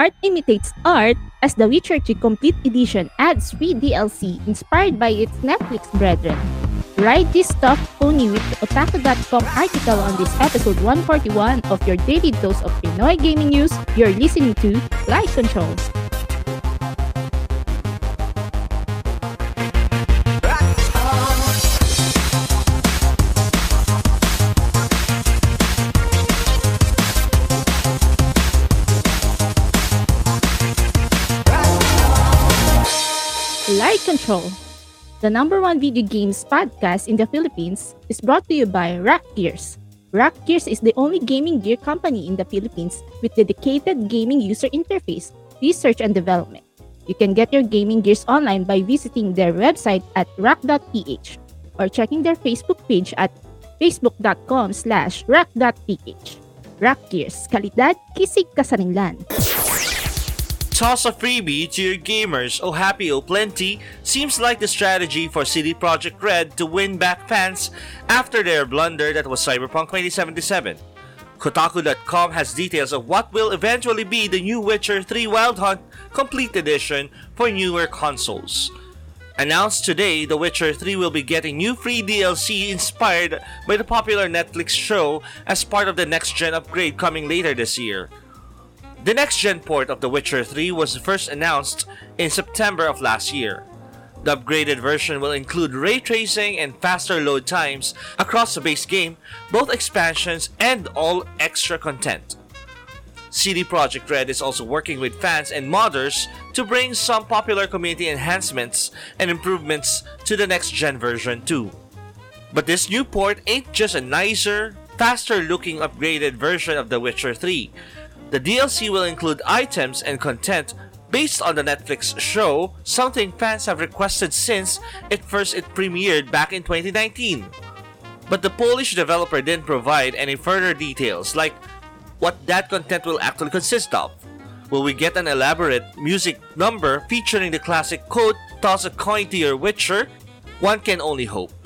Art imitates art as The Witcher 3 Complete Edition adds free DLC inspired by its Netflix brethren. Ride this stuff pony with the Otaku.com article on this episode 141 of your daily dose of Pinoy gaming news. You're listening to Light Control. Control, the number one video games podcast in the Philippines, is brought to you by Rack Gears. Rack Gears is the only gaming gear company in the Philippines with dedicated gaming user interface, research and development. You can get your gaming gears online by visiting their website at rack.ph or checking their Facebook page at facebook.com slash rack.ph. Rack Gears, kalidad, kisig kasarinlan. Toss a freebie to your gamers, oh happy oh plenty, seems like the strategy for CD Projekt Red to win back fans after their blunder that was Cyberpunk 2077. Kotaku.com has details of what will eventually be the new Witcher 3 Wild Hunt Complete Edition for newer consoles. Announced today, The Witcher 3 will be getting new free DLC inspired by the popular Netflix show as part of the next gen upgrade coming later this year. The next gen port of The Witcher 3 was first announced in September of last year. The upgraded version will include ray tracing and faster load times across the base game, both expansions and all extra content. CD Projekt Red is also working with fans and modders to bring some popular community enhancements and improvements to the next gen version too. But this new port ain't just a nicer, faster looking upgraded version of The Witcher 3 the DLC will include items and content based on the Netflix show, something fans have requested since it first it premiered back in 2019. But the Polish developer didn't provide any further details like what that content will actually consist of. Will we get an elaborate music number featuring the classic quote, toss a coin to your Witcher? One can only hope.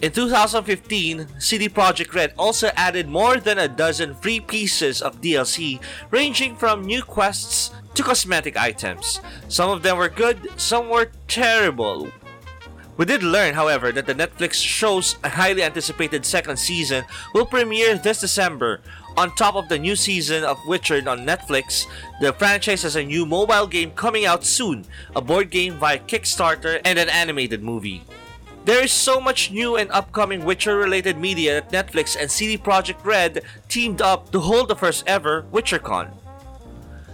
In 2015, CD Projekt Red also added more than a dozen free pieces of DLC, ranging from new quests to cosmetic items. Some of them were good, some were terrible. We did learn, however, that the Netflix show's highly anticipated second season will premiere this December. On top of the new season of Witcher on Netflix, the franchise has a new mobile game coming out soon, a board game via Kickstarter, and an animated movie. There is so much new and upcoming Witcher related media that Netflix and CD Projekt Red teamed up to hold the first ever WitcherCon.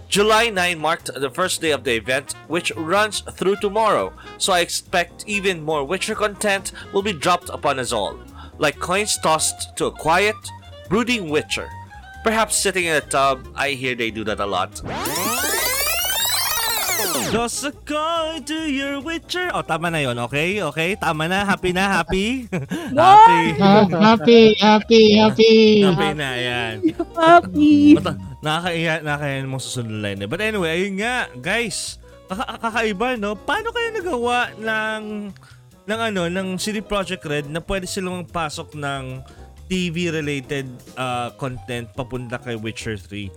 July 9 marked the first day of the event, which runs through tomorrow, so I expect even more Witcher content will be dropped upon us all, like coins tossed to a quiet, brooding Witcher. Perhaps sitting in a tub, I hear they do that a lot. Toss a to your witcher. O, oh, tama na yon okay? Okay? Tama na? Happy na? Happy? happy. happy, happy, happy. Happy na, yan. Happy. But, nakakaiya, nakakaiya mong susunod line. But anyway, ayun nga, guys. Kaka- kakaiba, no? Paano kayo nagawa ng ng ano, ng CD Projekt Red na pwede silang pasok ng TV-related uh, content papunta kay Witcher 3.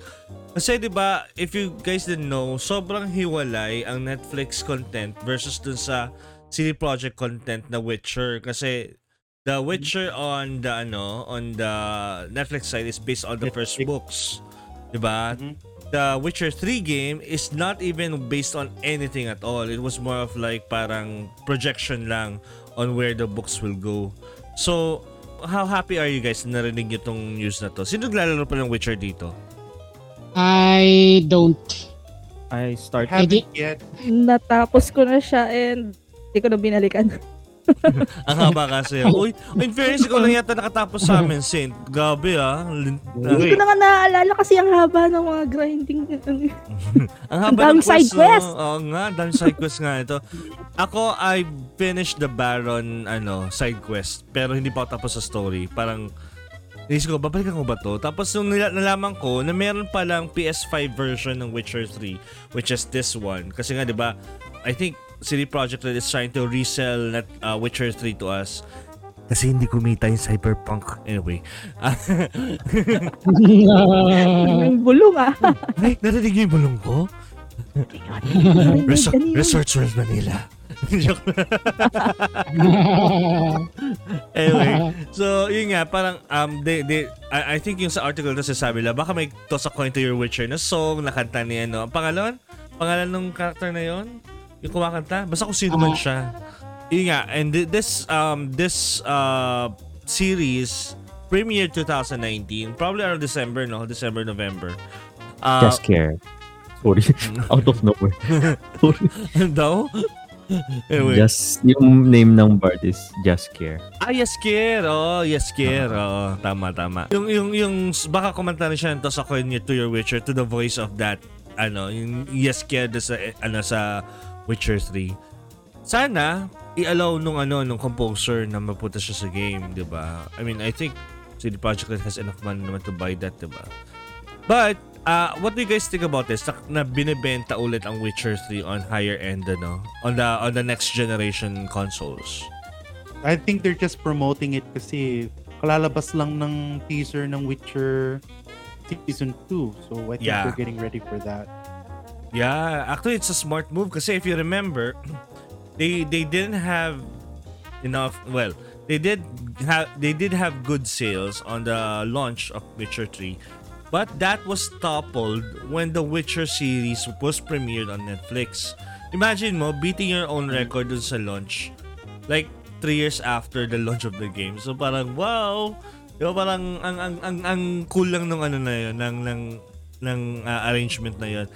Kasi 'di ba, if you guys didn't know, sobrang hiwalay ang Netflix content versus dun sa CD Projekt content na Witcher kasi The Witcher on the ano, on the Netflix side is based on the first books. 'Di ba? Mm-hmm. The Witcher 3 game is not even based on anything at all. It was more of like parang projection lang on where the books will go. So, how happy are you guys na narinig niyo tong news na to? Sino naglalaro pa ng Witcher dito? I don't. I started Haven't yet. Natapos ko na siya and hindi ko na binalikan. Ang haba kasi. Uy, in fairness, ikaw lang yata nakatapos sa amin, Saint. Gabi ah. Lin- Hindi ko na nga naaalala kasi ang haba ng mga grinding. ang haba daming ng side quest, quest. Oo nga, dami side quest nga ito. Ako, I finished the Baron ano, side quest. Pero hindi pa ako tapos sa story. Parang, Inisip ko, babalikan ko ba to? Tapos nung nila- nalaman ko na meron palang PS5 version ng Witcher 3, which is this one. Kasi nga, di ba, I think CD Projekt Red is trying to resell net, uh, Witcher 3 to us. Kasi hindi kumita yung Cyberpunk. Anyway. Yung bulong ah. Ay, narinig niyo yung bulong ko? Yun. Resorts World Manila. Joke anyway, so yun nga, parang um, they, they, I, I think yung sa article na sasabi lang, baka may toss a coin to your Witcher na song, na kanta niya, no? Ang pangalan? Pangalan ng character na yon Yung kumakanta? Basta kung sino man siya. Yun nga, and thi- this, um, this, uh, series premiered 2019, probably around December, no? December, November. Uh, Just care. Sorry. Out of nowhere. Sorry. daw? anyway. Just, yung name ng bard is Just Care. Ah, Yeskier. Oh, Yeskier. Oo, tama, tama. Yung, yung, yung, baka kumanta rin siya nito sa Coin to Your Witcher to the voice of that, ano, yung Yeskier sa, eh, ano, sa Witcher 3. Sana, i-allow nung, ano, nung composer na mapunta siya sa game, di ba? I mean, I think CD Projekt Red has enough money naman to buy that, di ba? But, uh, what do you guys think about this? Na, na binibenta ulit ang Witcher 3 on higher end, ano? On the, on the next generation consoles. I think they're just promoting it kasi kalalabas lang ng teaser ng Witcher season 2. So I think Yeah. they're getting ready for that. Yeah, actually it's a smart move kasi if you remember, they they didn't have enough well, they did have they did have good sales on the launch of Witcher 3. But that was toppled when the Witcher series was premiered on Netflix. Imagine mo beating your own record dun sa launch. Like three years after the launch of the game. So parang wow, ba parang ang ang ang ang cool lang nung ano na yun, ng ng ng uh, arrangement na yun.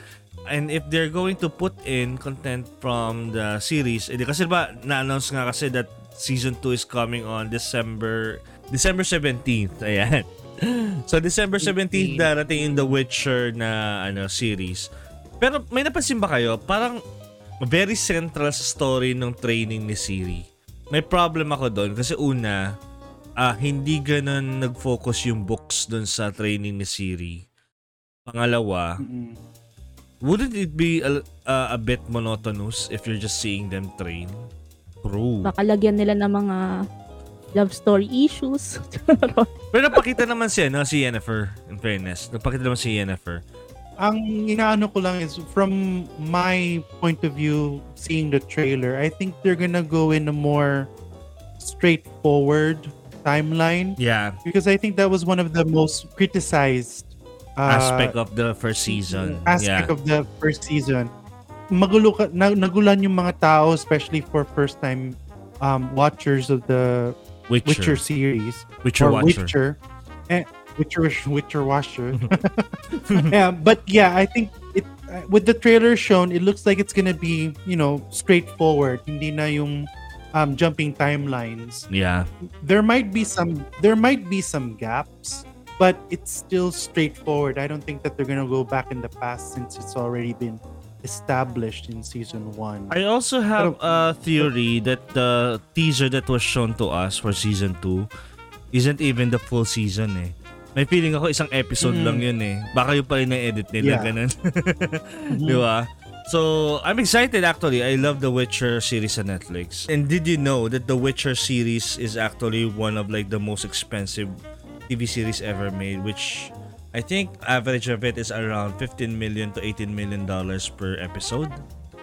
And if they're going to put in content from the series, edi kasi ba na-announce nga kasi that season 2 is coming on December December 17th. Ayan. So December 17th darating in The Witcher na ano series. Pero may napansin ba kayo? Parang very central sa story ng training ni Siri. May problem ako doon kasi una, ah hindi ganun nag-focus yung books doon sa training ni Siri. Pangalawa, Mm-mm. Wouldn't it be a, a, a bit monotonous if you're just seeing them train? True. Baka lagyan nila ng mga love story issues. Pero napakita naman siya, no, si Yennefer, in fairness. Napakita naman si Yennefer. Ang inaano ko lang is from my point of view seeing the trailer, I think they're gonna go in a more straightforward timeline Yeah, because I think that was one of the most criticized uh, aspect of the first season. aspect yeah. of the first season. Magulo ka, na, nagulan yung mga tao especially for first time um, watchers of the Witcher. Witcher series Witcher or Watcher. Witcher eh, Witcher Witcher Watcher. yeah, but yeah, I think it uh, with the trailer shown, it looks like it's gonna be you know straightforward. Hindi na yung um, jumping timelines. Yeah. There might be some there might be some gaps, but it's still straightforward. I don't think that they're gonna go back in the past since it's already been established in season one. I also have a theory that the teaser that was shown to us for season 2 isn't even the full season eh. May feeling ako isang episode Mm. lang yun eh. Baka yung pala na edit nila, Yeah. ganun. Mhm. Di ba? So, I'm excited actually. I love the Witcher series on Netflix. And did you know that the Witcher series is actually one of like the most expensive TV series ever made, which I think average of it is around 15 million to 18 million dollars per episode.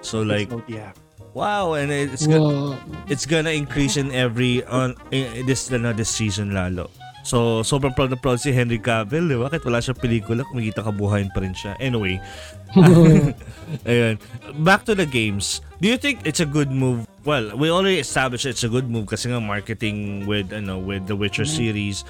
So like, yeah. wow, and it's gonna, it's gonna increase in every on in this ano, this season lalo. So, sobrang proud na proud si Henry Cavill, di ba? Kahit wala siya pelikula, kumikita kabuhayan pa rin siya. Anyway, Ayun. Back to the games. Do you think it's a good move? Well, we already established it's a good move kasi nga marketing with ano with the Witcher series.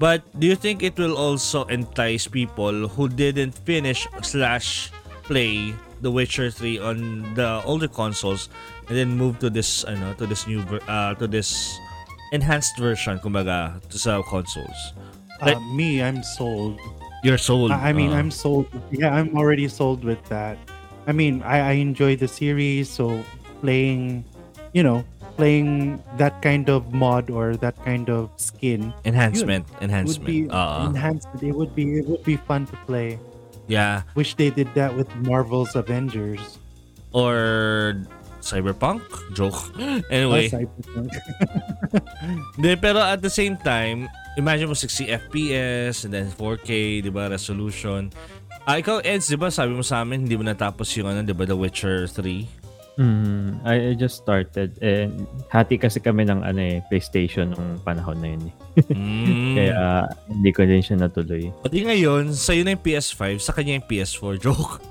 But do you think it will also entice people who didn't finish slash play The Witcher 3 on the older consoles and then move to this ano to this new uh, to this enhanced version kumbaga to sa consoles? Uh, me, I'm sold. You're sold. I I mean, uh, I'm sold. Yeah, I'm already sold with that. I mean, I, I enjoy the series, so playing, you know, playing that kind of mod or that kind of skin enhancement, would enhancement. be Uh, enhanced. It would be it would be fun to play. yeah. Wish they did that with Marvel's Avengers. or Cyberpunk? Joke. Anyway. Oh, Cyberpunk. Hindi, pero at the same time, imagine mo 60 FPS and then 4K, di ba, resolution. Ah, ikaw, Eds, di ba, sabi mo sa amin, hindi mo natapos yung, ano, di ba, The Witcher 3? Mm, I, I just started. Eh, hati kasi kami ng ano eh, PlayStation nung panahon na yun. Eh. Mm. Kaya hindi ko din siya natuloy. Pati ngayon, sa'yo na yung PS5, sa kanya yung PS4. Joke.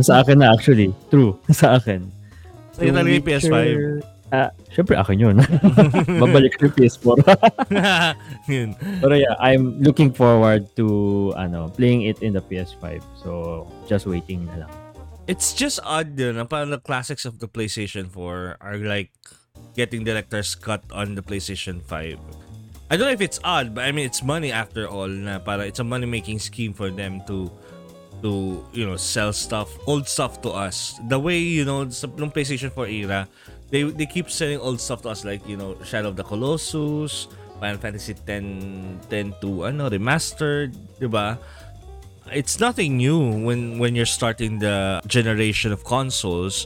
Nasa akin na actually. True. Nasa akin. Sa'yo talaga yung PS5. Witcher- Ah, syempre akin yun. Babalik ko yung PS4. Yun. Pero yeah, I'm looking forward to ano, playing it in the PS5. So, just waiting na lang. It's just odd yun. na Parang the classics of the PlayStation 4 are like getting director's cut on the PlayStation 5. I don't know if it's odd, but I mean, it's money after all. Na para it's a money-making scheme for them to to you know sell stuff old stuff to us the way you know sa nung PlayStation 4 era they they keep selling old stuff to us like you know Shadow of the Colossus Final Fantasy 10 10 to ano remastered di ba it's nothing new when when you're starting the generation of consoles.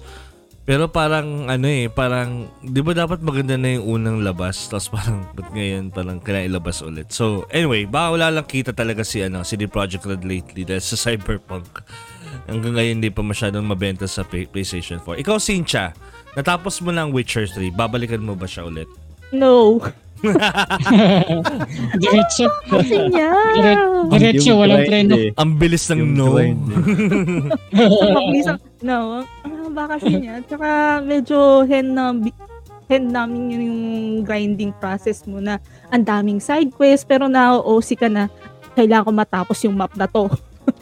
Pero parang ano eh parang di ba dapat maganda na yung unang labas tapos parang ba't ngayon parang kailangan ilabas ulit? So anyway baka wala lang kita talaga si ano si The Project Red lately dahil sa Cyberpunk. Hanggang ngayon hindi pa masyadong mabenta sa Play- PlayStation 4 ikaw Sincha natapos mo ng Witcher 3 babalikan mo ba siya ulit? No. Diretso. Diretso, Yung walang preno. eh. ang bilis ng Yung no eh. Mabilis ang- no. Ang haba kasi niya. Tsaka medyo hen na hen namin yun yung grinding process mo na ang daming side quest pero na-OC ka na kailangan ko matapos yung map na to.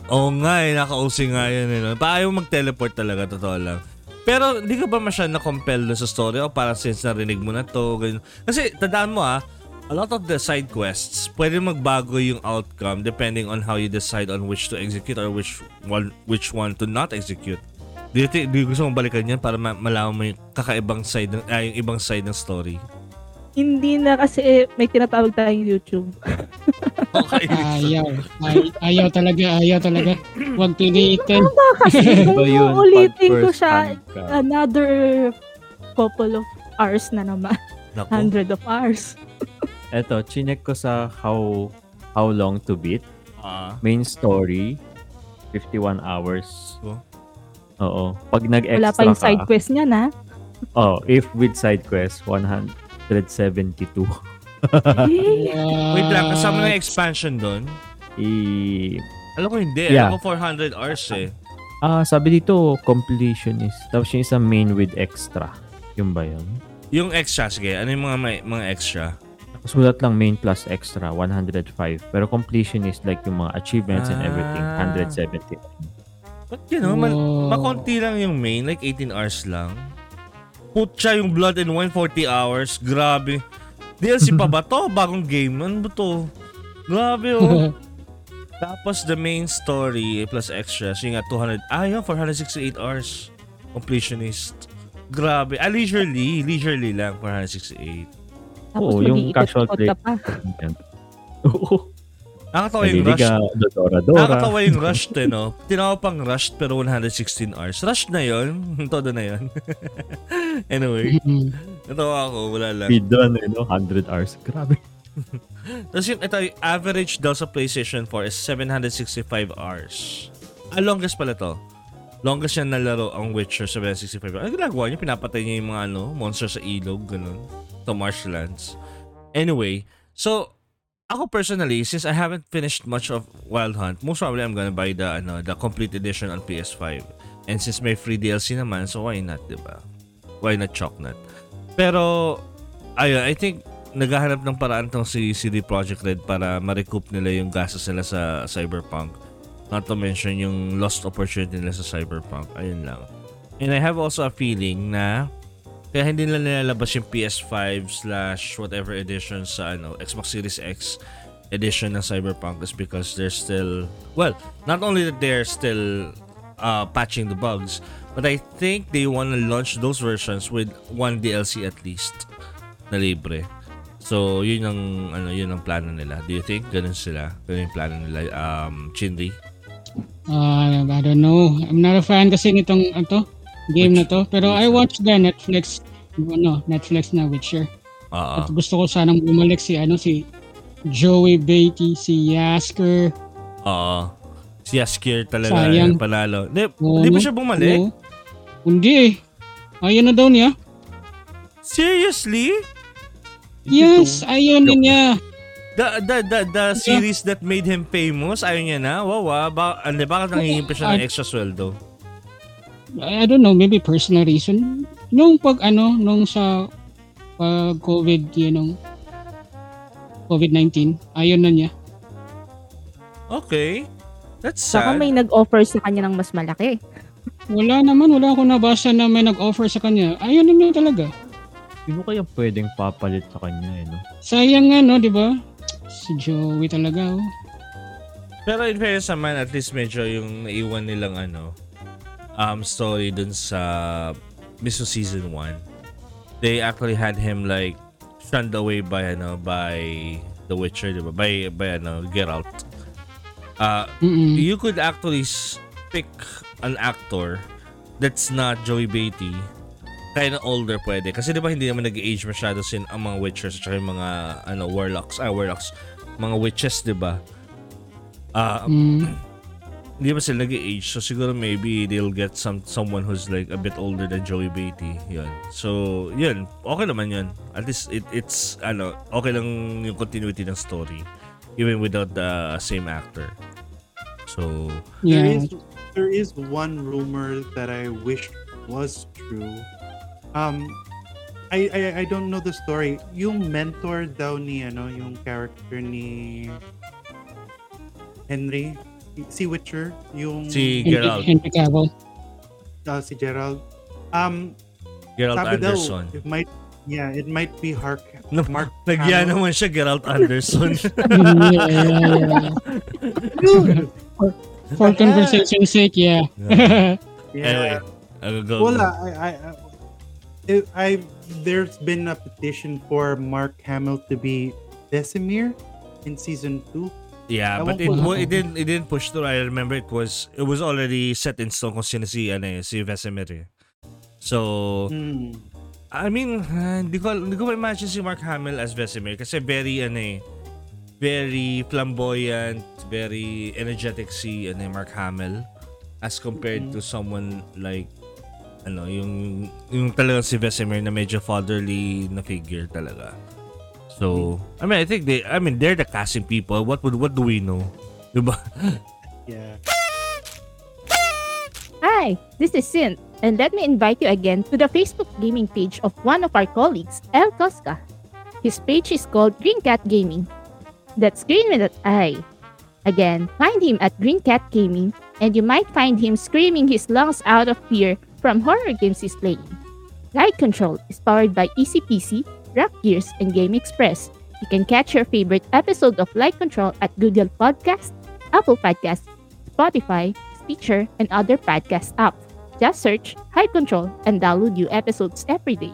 Oo nga eh, naka-OC nga yun eh. no? Pa ayaw mag-teleport talaga, totoo lang. Pero hindi ka ba masyadong na-compel dun sa story o parang since narinig mo na to, ganyan. Kasi tandaan mo ah, a lot of the side quests, pwede magbago yung outcome depending on how you decide on which to execute or which one which one to not execute. Do you, think, do you gusto mong balikan yan para ma- malaman mo yung kakaibang side, ng, ah, yung ibang side ng story? Hindi na kasi may tinatawag tayong YouTube. Ayaw. Ay, ayaw talaga, ayaw talaga. Huwag pilitin. Kasi Iba kung uulitin ko siya another couple of hours na naman. Naku. Hundred of hours. Eto, chinek ko sa how how long to beat. Ah. Main story, 51 hours. Oh. Oo. Pag nag-extra Wala pa yung ka, side quest niya na. oh, if with side quest, 172. Wait lang, kasama na yung expansion doon? I, Alam ko hindi. Yeah. Alam ko 400 hours eh. ah, sabi dito, completionist. Tapos yung isang main with extra. Yung ba yun? Yung extra, sige. Ano yung mga, may, mga extra? Sulat lang main plus extra, 105. Pero completionist like yung mga achievements and everything, Ah. 170. Ba't yun, no? Man, Oh. makonti lang yung main, like 18 hours lang. Putya yung Blood and Wine, 40 hours. Grabe. DLC pa ba to? Bagong game. Ano ba to? Grabe oh. Tapos the main story plus extras, yung nga 200, ah yun, 468 hours. Completionist. Grabe. Ah, leisurely. Leisurely lang, 468. Tapos Oo, yung casual play. pa. Oo. Nakakatawa yung rush. Naliliga, Dora-Dora. Nakakatawa yung rushed eh, no? Tinawag pang rushed pero 116 hours. Rushed na yon Todo na yon anyway, Mm. Natawa ako. Wala lang. Speed run, eh, no? 100 hours. Grabe. Tapos yung, ito, yung average daw sa PlayStation 4 is 765 hours. Ah, longest pala to. Longest yan nalaro ang Witcher 765 hours. Ano ginagawa niya? Pinapatay niya yung mga ano, monster sa ilog, ganun. Sa marshlands. Anyway, so, ako personally, since I haven't finished much of Wild Hunt, most probably I'm gonna buy the, ano, the complete edition on PS5. And since may free DLC naman, so why not, di ba? Why not Chocnut? Pero, ayun, I think naghahanap ng paraan tong si CD Projekt Red para ma-recoup nila yung gastos nila sa Cyberpunk. Not to mention yung lost opportunity nila sa Cyberpunk. Ayun lang. And I have also a feeling na kaya hindi nila nilalabas yung PS5 slash whatever edition sa ano, Xbox Series X edition ng Cyberpunk is because they're still well, not only that they're still uh, patching the bugs, but I think they want to launch those versions with one DLC at least na libre. So, yun ang ano, yun ang plano nila. Do you think ganun sila? Ganun yung plano nila um Chinri? Ah, I don't know. I'm not a fan kasi nitong ano to, game Which- na to. Pero I watched the Netflix, ano, Netflix na Witcher. Oo. At gusto ko sanang bumalik si, ano, si Joey Beatty, si Yasker. Oo. Si Yaskier talaga Sayang. yung panalo. Di, Oo, di ba no? siya bumalik? Oo. Hindi eh. Ayaw na daw niya. Seriously? Yes, ayaw na niya. The, the, the, the series that made him famous, ayaw niya na? Wow, ah. Ba, ano, bakit nangihingi pa siya ng extra sweldo? I don't know, maybe personal reason. Nung pag ano, nung sa pag COVID, yun, nung COVID-19, ayaw na niya. Okay. That's Saka sad. may nag-offer sa kanya ng mas malaki. Wala naman, wala akong nabasa na may nag-offer sa kanya. Ayaw na niya talaga. Sino kaya pwedeng papalit sa kanya, eh, no? Sayang nga, no, di ba? Si Joey talaga, oh. Pero in fairness naman, at least medyo yung naiwan nilang ano, um, story dun sa Miso Season 1. They actually had him like shunned away by ano by The Witcher, di ba? By by ano Geralt. Uh, Mm-mm. you could actually pick an actor that's not Joey Beatty kind of older pwede. Kasi di ba hindi naman nag-age masyado sin ang mga witchers at yung mga ano warlocks. Ah warlocks. Mga witches di ba? Ah Mm. hindi ba sila nag-age? So siguro maybe they'll get some someone who's like a bit older than Joey Beatty. Yun. So yun. Okay naman yun. At least it, it's ano okay lang yung continuity ng story even without the same actor. So Yeah. Is there is one rumor that I wish was true. Um I, I I don't know the story. Yung mentor daw ni ano, yung character ni Henry si Witcher, yung si Henry, Geralt Henry Cavill. uh, si Gerald. Um Geralt sabi daw, Anderson it might yeah, it might be Hark No, Mark Nagyan Hamill. naman siya Geralt Anderson. Yeah, yeah, yeah. Dude! For conversation's sake, yeah. anyway, Yeah. I'll go. Wala, I, I, I, I, there's been a petition for Mark Hamill to be Desimir in season two. Yeah, Ewan but it, ko it didn't it didn't push through. I remember it was it was already set in stone kung sino si ano eh, si Vesemir eh. So, Hmm. I mean, ah, hindi ko hindi ko ma-imagine si Mark Hamill as Vesemir kasi very ano eh, very flamboyant, very energetic si ano Mark Hamill as compared to someone like ano, yung yung talagang si Vesemir na medyo fatherly na figure talaga. So, I mean, I think they I mean, they're the casting people. What would what do we know? Diba? Yeah. Hi, this is Sin, and let me invite you again to the Facebook gaming page of one of our colleagues, El Cosca. His page is called Green Cat Gaming. That's green with an I. Again, find him at Green Cat Gaming, and you might find him screaming his lungs out of fear from horror games he's playing. Light Control is powered by ECPC, Rock Gears, and Game Express. You can catch your favorite episode of Light Control at Google Podcast, Apple Podcast, Spotify, Stitcher, and other podcast apps. Just search High Control and download new episodes every day.